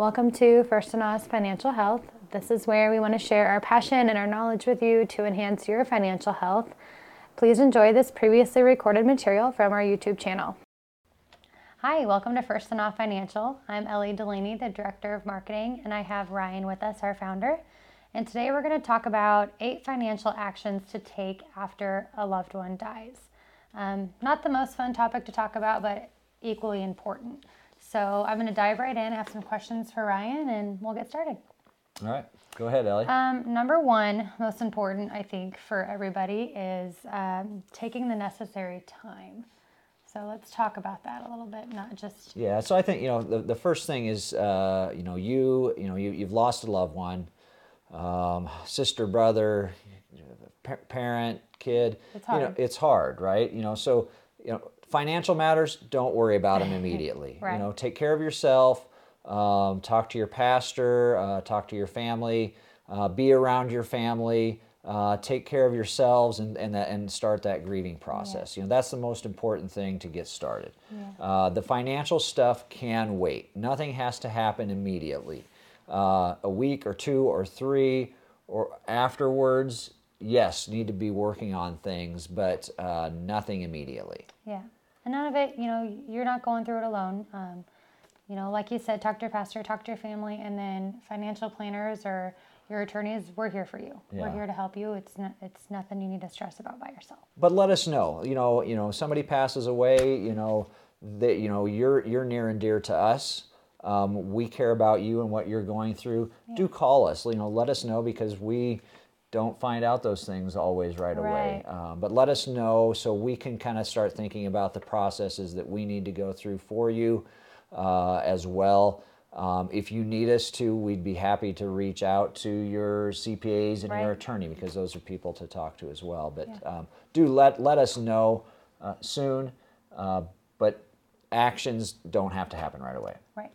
Welcome to Furstenau Financial Health. This is where we want to share our passion and our knowledge with you to enhance your financial health. Please enjoy this previously recorded material from our YouTube channel. Hi, welcome to Furstenau Financial. I'm Ellie Delaney, the Director of Marketing, and I have Ryan with us, our founder. And today we're going to talk about eight financial actions to take after a loved one dies. Um, not the most fun topic to talk about, but equally important. So I'm going to dive right in, have some questions for Ryan, and we'll get started. All right, go ahead, Ellie. Um, number one, most important, I think, for everybody is um, taking the necessary time. So let's talk about that a little bit, not just. Yeah, so I think you know the, the first thing is uh, you know you you know you you've lost a loved one, um, sister, brother, parent, kid. It's hard. You know, it's hard, right? You know, so you know financial matters, don't worry about them immediately. right. You know, take care of yourself. Um, talk to your pastor. Uh, talk to your family. Uh, be around your family. Uh, take care of yourselves and and, that, and start that grieving process. Yeah. You know, that's the most important thing to get started. Yeah. Uh, the financial stuff can wait. Nothing has to happen immediately. Uh, a week or two or three or afterwards, yes, need to be working on things, but uh, nothing immediately. Yeah. And none of it, you know, you're not going through it alone. Um, you know, like you said, talk to your pastor, talk to your family, and then financial planners or your attorneys, we're here for you. We're here to help you. It's not, it's nothing you need to stress about by yourself. But let us know. You know, you know, somebody passes away. You know, that you know you're you're near and dear to us. Um, we care about you and what you're going through. Do call us. You know, let us know because we don't find out those things always right, away. Right. Um, but let us know so we can kind of start thinking about the processes that we need to go through for you uh, as well. Um, if you need us to, we'd be happy to reach out to your CPAs and your attorney because those are people to talk to as well. But Yeah. um, do let let us know uh, soon. Uh, but actions don't have to happen right away. Right.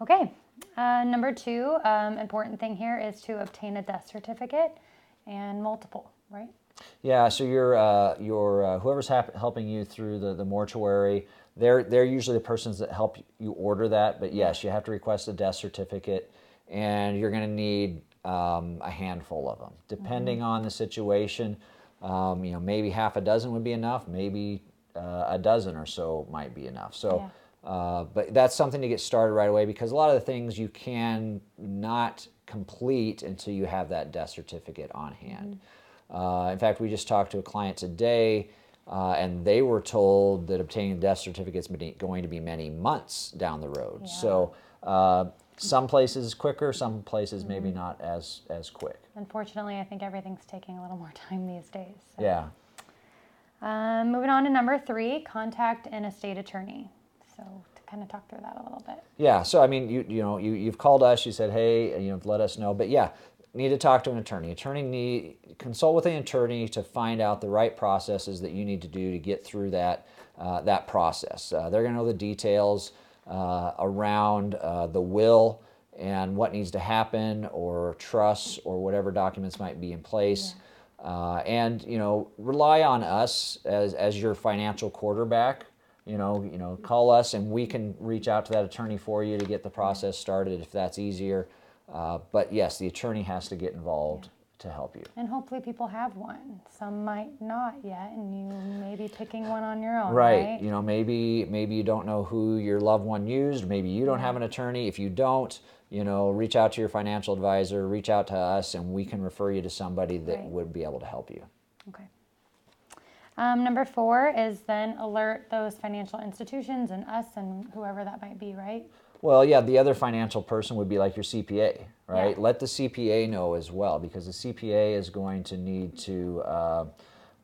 Okay. Uh, number two, um, important thing here is to obtain a death certificate and multiple, right? Yeah, so your uh, your uh, whoever's hap- helping you through the, the mortuary, they're they're usually the persons that help you order that. But yes, you have to request a death certificate, and you're going to need um, a handful of them, depending on the situation. Um, you know, maybe half a dozen would be enough. Maybe uh, a dozen or so might be enough. So. Uh, but that's something to get started right away because a lot of the things you can not complete until you have that death certificate on hand. Uh, in fact, we just talked to a client today, uh, and they were told that obtaining a death certificate is going to be many months down the road. So uh, some places quicker, some places maybe not as as quick. Unfortunately, I think everything's taking a little more time these days. so. Yeah. Um, moving on to number three, contact an estate attorney. So to kind of talk through that a little bit. Yeah, so I mean, you you know, you you've called us. You said, hey, you know, let us know. But yeah, need to talk to an attorney. Attorney need consult with an attorney to find out the right processes that you need to do to get through that uh, that process. Uh, they're going to know the details uh, around uh, the will and what needs to happen, or trusts, or whatever documents might be in place. Uh, and you know, rely on us as as your financial quarterback you know, you know, call us and we can reach out to that attorney for you to get the process started if that's easier. Uh, but yes, the attorney has to get involved to help you. And hopefully people have one. Some might not yet, and you may be picking one on your own, Right. right? You know, maybe maybe you don't know who your loved one used. Maybe you don't have an attorney. If you don't, you know, reach out to your financial advisor. Reach out to us, and we can refer you to somebody that Right. would be able to help you. Okay. Um, number four is then alert those financial institutions and us and whoever that might be, right? Well, yeah, the other financial person would be like your CPA, right? Yeah. Let the CPA know as well because the CPA is going to need to uh,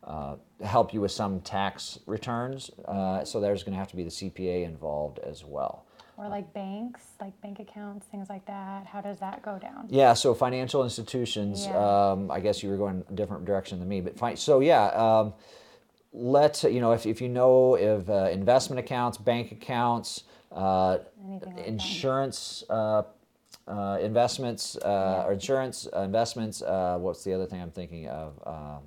uh, help you with some tax returns. Uh, so there's going to have to be the CPA involved as well. Or like banks, like bank accounts, things like that. How does that go down? Yeah, so financial institutions, Yeah. um, I guess you were going a different direction than me, but fine. So yeah, um, let, you know, if, if you know of uh, investment accounts, bank accounts, uh, like insurance uh, uh, investments uh, or insurance uh, investments. Uh, what's the other thing I'm thinking of? Uh,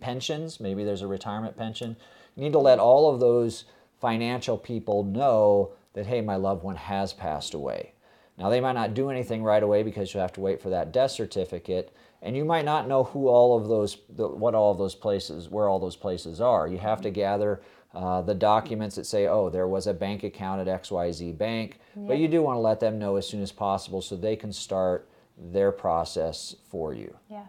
pensions. Maybe there's a retirement pension. You need to let all of those financial people know that hey, my loved one has passed away. Now, they might not do anything right away because you have to wait for that death certificate, and you might not know who all of those, the, what all of those places, where all those places are. You have to gather uh, the documents that say, oh, there was a bank account at XYZ Bank, but you do want to let them know as soon as possible so they can start their process for you. Yeah.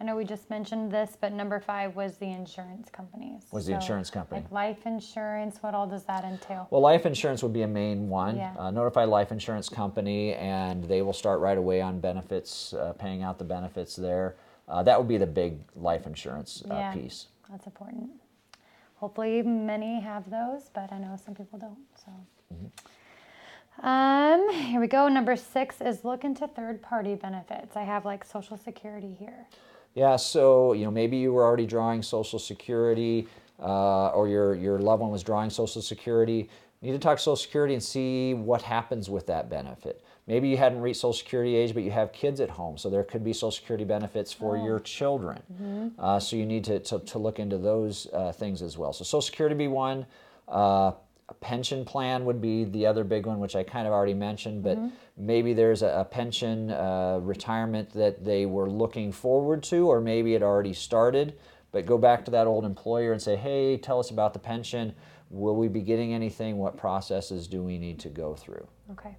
I know we just mentioned this, but number five was the insurance companies. Was the insurance company. Like life insurance, what all does that entail? Well, life insurance would be a main one. Yeah. Uh, notify life insurance company, and they will start right away on benefits, uh, paying out the benefits there. Uh, that would be the big life insurance uh, Yeah. piece. That's important. Hopefully, many have those, but I know some people don't. So, um, here we go. Number six is look into third-party benefits. I have like Social Security here. Yeah, so you know maybe you were already drawing Social Security, uh, or your your loved one was drawing Social Security. You need to talk Social Security and see what happens with that benefit. Maybe you hadn't reached Social Security age, but you have kids at home, so there could be Social Security benefits for your children. Uh, so you need to, to, to look into those uh, things as well. So Social Security be one. Uh, a pension plan would be the other big one, which I kind of already mentioned, but maybe there's a, a pension uh, retirement that they were looking forward to, or maybe it already started. But go back to that old employer and say, hey, tell us about the pension. Will we be getting anything? What processes do we need to go through? Okay.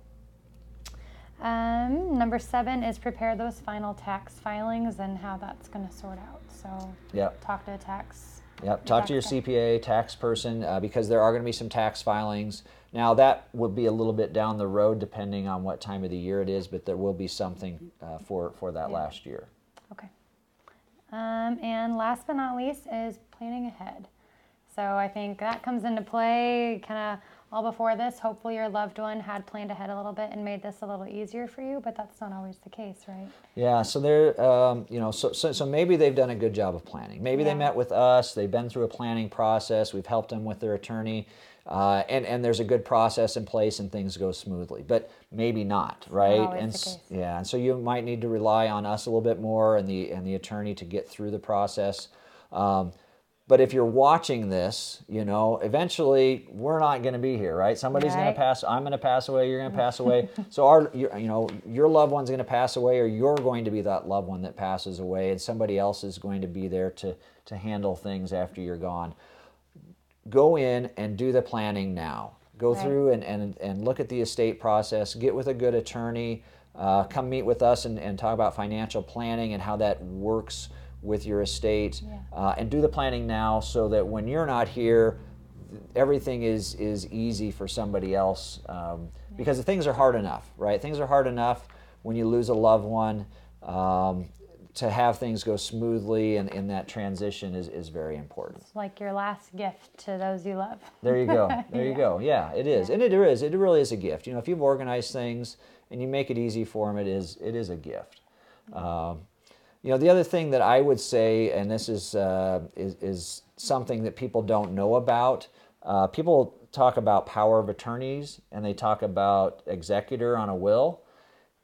Um, number seven is prepare those final tax filings and how that's going to sort out. So, Yep. talk to a tax. Yep. Talk to your. CPA, tax person, uh, because there are going to be some tax filings. Now, that will be a little bit down the road depending on what time of the year it is, but there will be something uh, for, for that Yeah. last year. Okay. Um, and last but not least is planning ahead. So I think that comes into play kind of all before this. Hopefully, your loved one had planned ahead a little bit and made this a little easier for you, but that's not always the case, right? Yeah, so they're, um, you know, so, so, so maybe they've done a good job of planning. Maybe Yeah. they met with us, they've been through a planning process, we've helped them with their attorney, uh, and, and there's a good process in place and things go smoothly. But maybe not, right? always and yeah, and so you might need to rely on us a little bit more and the and the attorney to get through the process. Um, but if you're watching this, you know, eventually we're not going to be here, right? Somebody's going to pass. I'm going to pass away. You're going to pass away. so our, you know, your loved one's going to pass away, or you're going to be that loved one that passes away, and somebody else is going to be there to to handle things after you're gone. Go in and do the planning now. Go Right. through and, and, and look at the estate process. Get with a good attorney. Uh, come meet with us and, and talk about financial planning and how that works with your estate. Yeah. Uh, and do the planning now so that when you're not here, everything is is easy for somebody else um, because the things are hard enough, right? Things are hard enough when you lose a loved one. Um, to have things go smoothly and in that transition is, is very important. It's like your last gift to those you love. There you go. There you go. Yeah, it is, and it is. It really is a gift. You know, if you've organized things and you make it easy for them, it is it is a gift. Um, you know, the other thing that I would say, and this is uh, is, is something that people don't know about. Uh, people talk about power of attorneys, and they talk about executor on a will.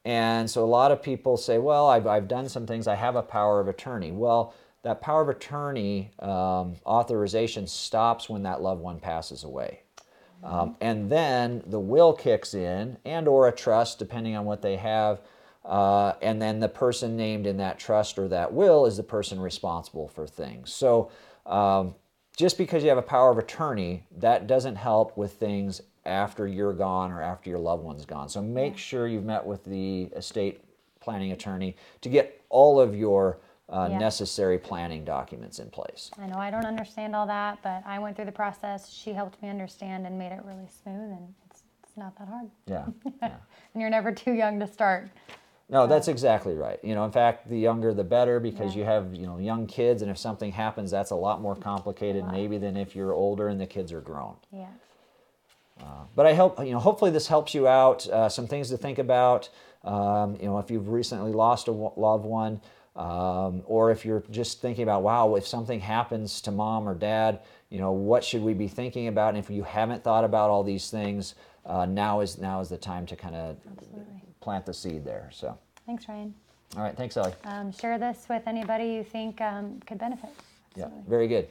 And so a lot of people say, well, I've, I've done some things, I have a power of attorney. Well, that power of attorney um, authorization stops when that loved one passes away. Um, and then the will kicks in and or a trust depending on what they have uh, and then the person named in that trust or that will is the person responsible for things so um, just because you have a power of attorney that doesn't help with things after you're gone or after your loved one's gone so make sure you've met with the estate planning attorney to get all of your uh, Yeah. necessary planning documents in place I know I don't understand all that, but I went through the process. She helped me understand and made it really smooth, and it's, it's not that hard. yeah, yeah. And you're never too young to start. No, that's exactly right. You know, in fact, the younger the better because Yeah. you have, you know, young kids and if something happens, that's a lot more complicated lot. maybe than if you're older and the kids are grown. Yeah. But I hope, you know, hopefully this helps you out. Uh, some things to think about. Um, you know, if you've recently lost a loved one, um, or if you're just thinking about, wow, if something happens to mom or dad, you know, what should we be thinking about? And if you haven't thought about all these things, uh, now is now is the time to kind of Absolutely. Plant the seed there. So, Thanks, Ryan. all right, thanks, Ellie. Um, share this with anybody you think um, could benefit. Yeah, very good.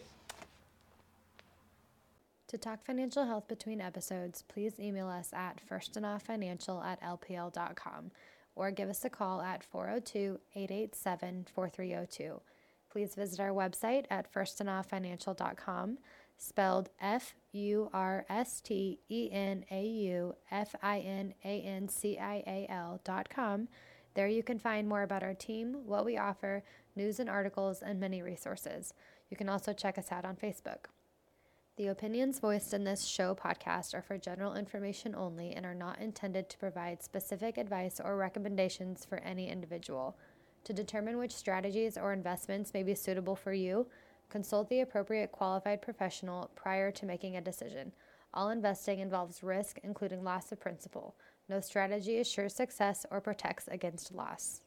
To talk financial health between episodes, please email us at furstenaufinancial at lpl.com or give us a call at 402 887 4302. Please visit our website at furstenaufinancial.com, spelled F U R S T E N A U F I N A N C I A L dot com. There you can find more about our team, what we offer, news and articles, and many resources. You can also check us out on Facebook. The opinions voiced in this show podcast are for general information only and are not intended to provide specific advice or recommendations for any individual. To determine which strategies or investments may be suitable for you, consult the appropriate qualified professional prior to making a decision. All investing involves risk, including loss of principal. No strategy assures success or protects against loss.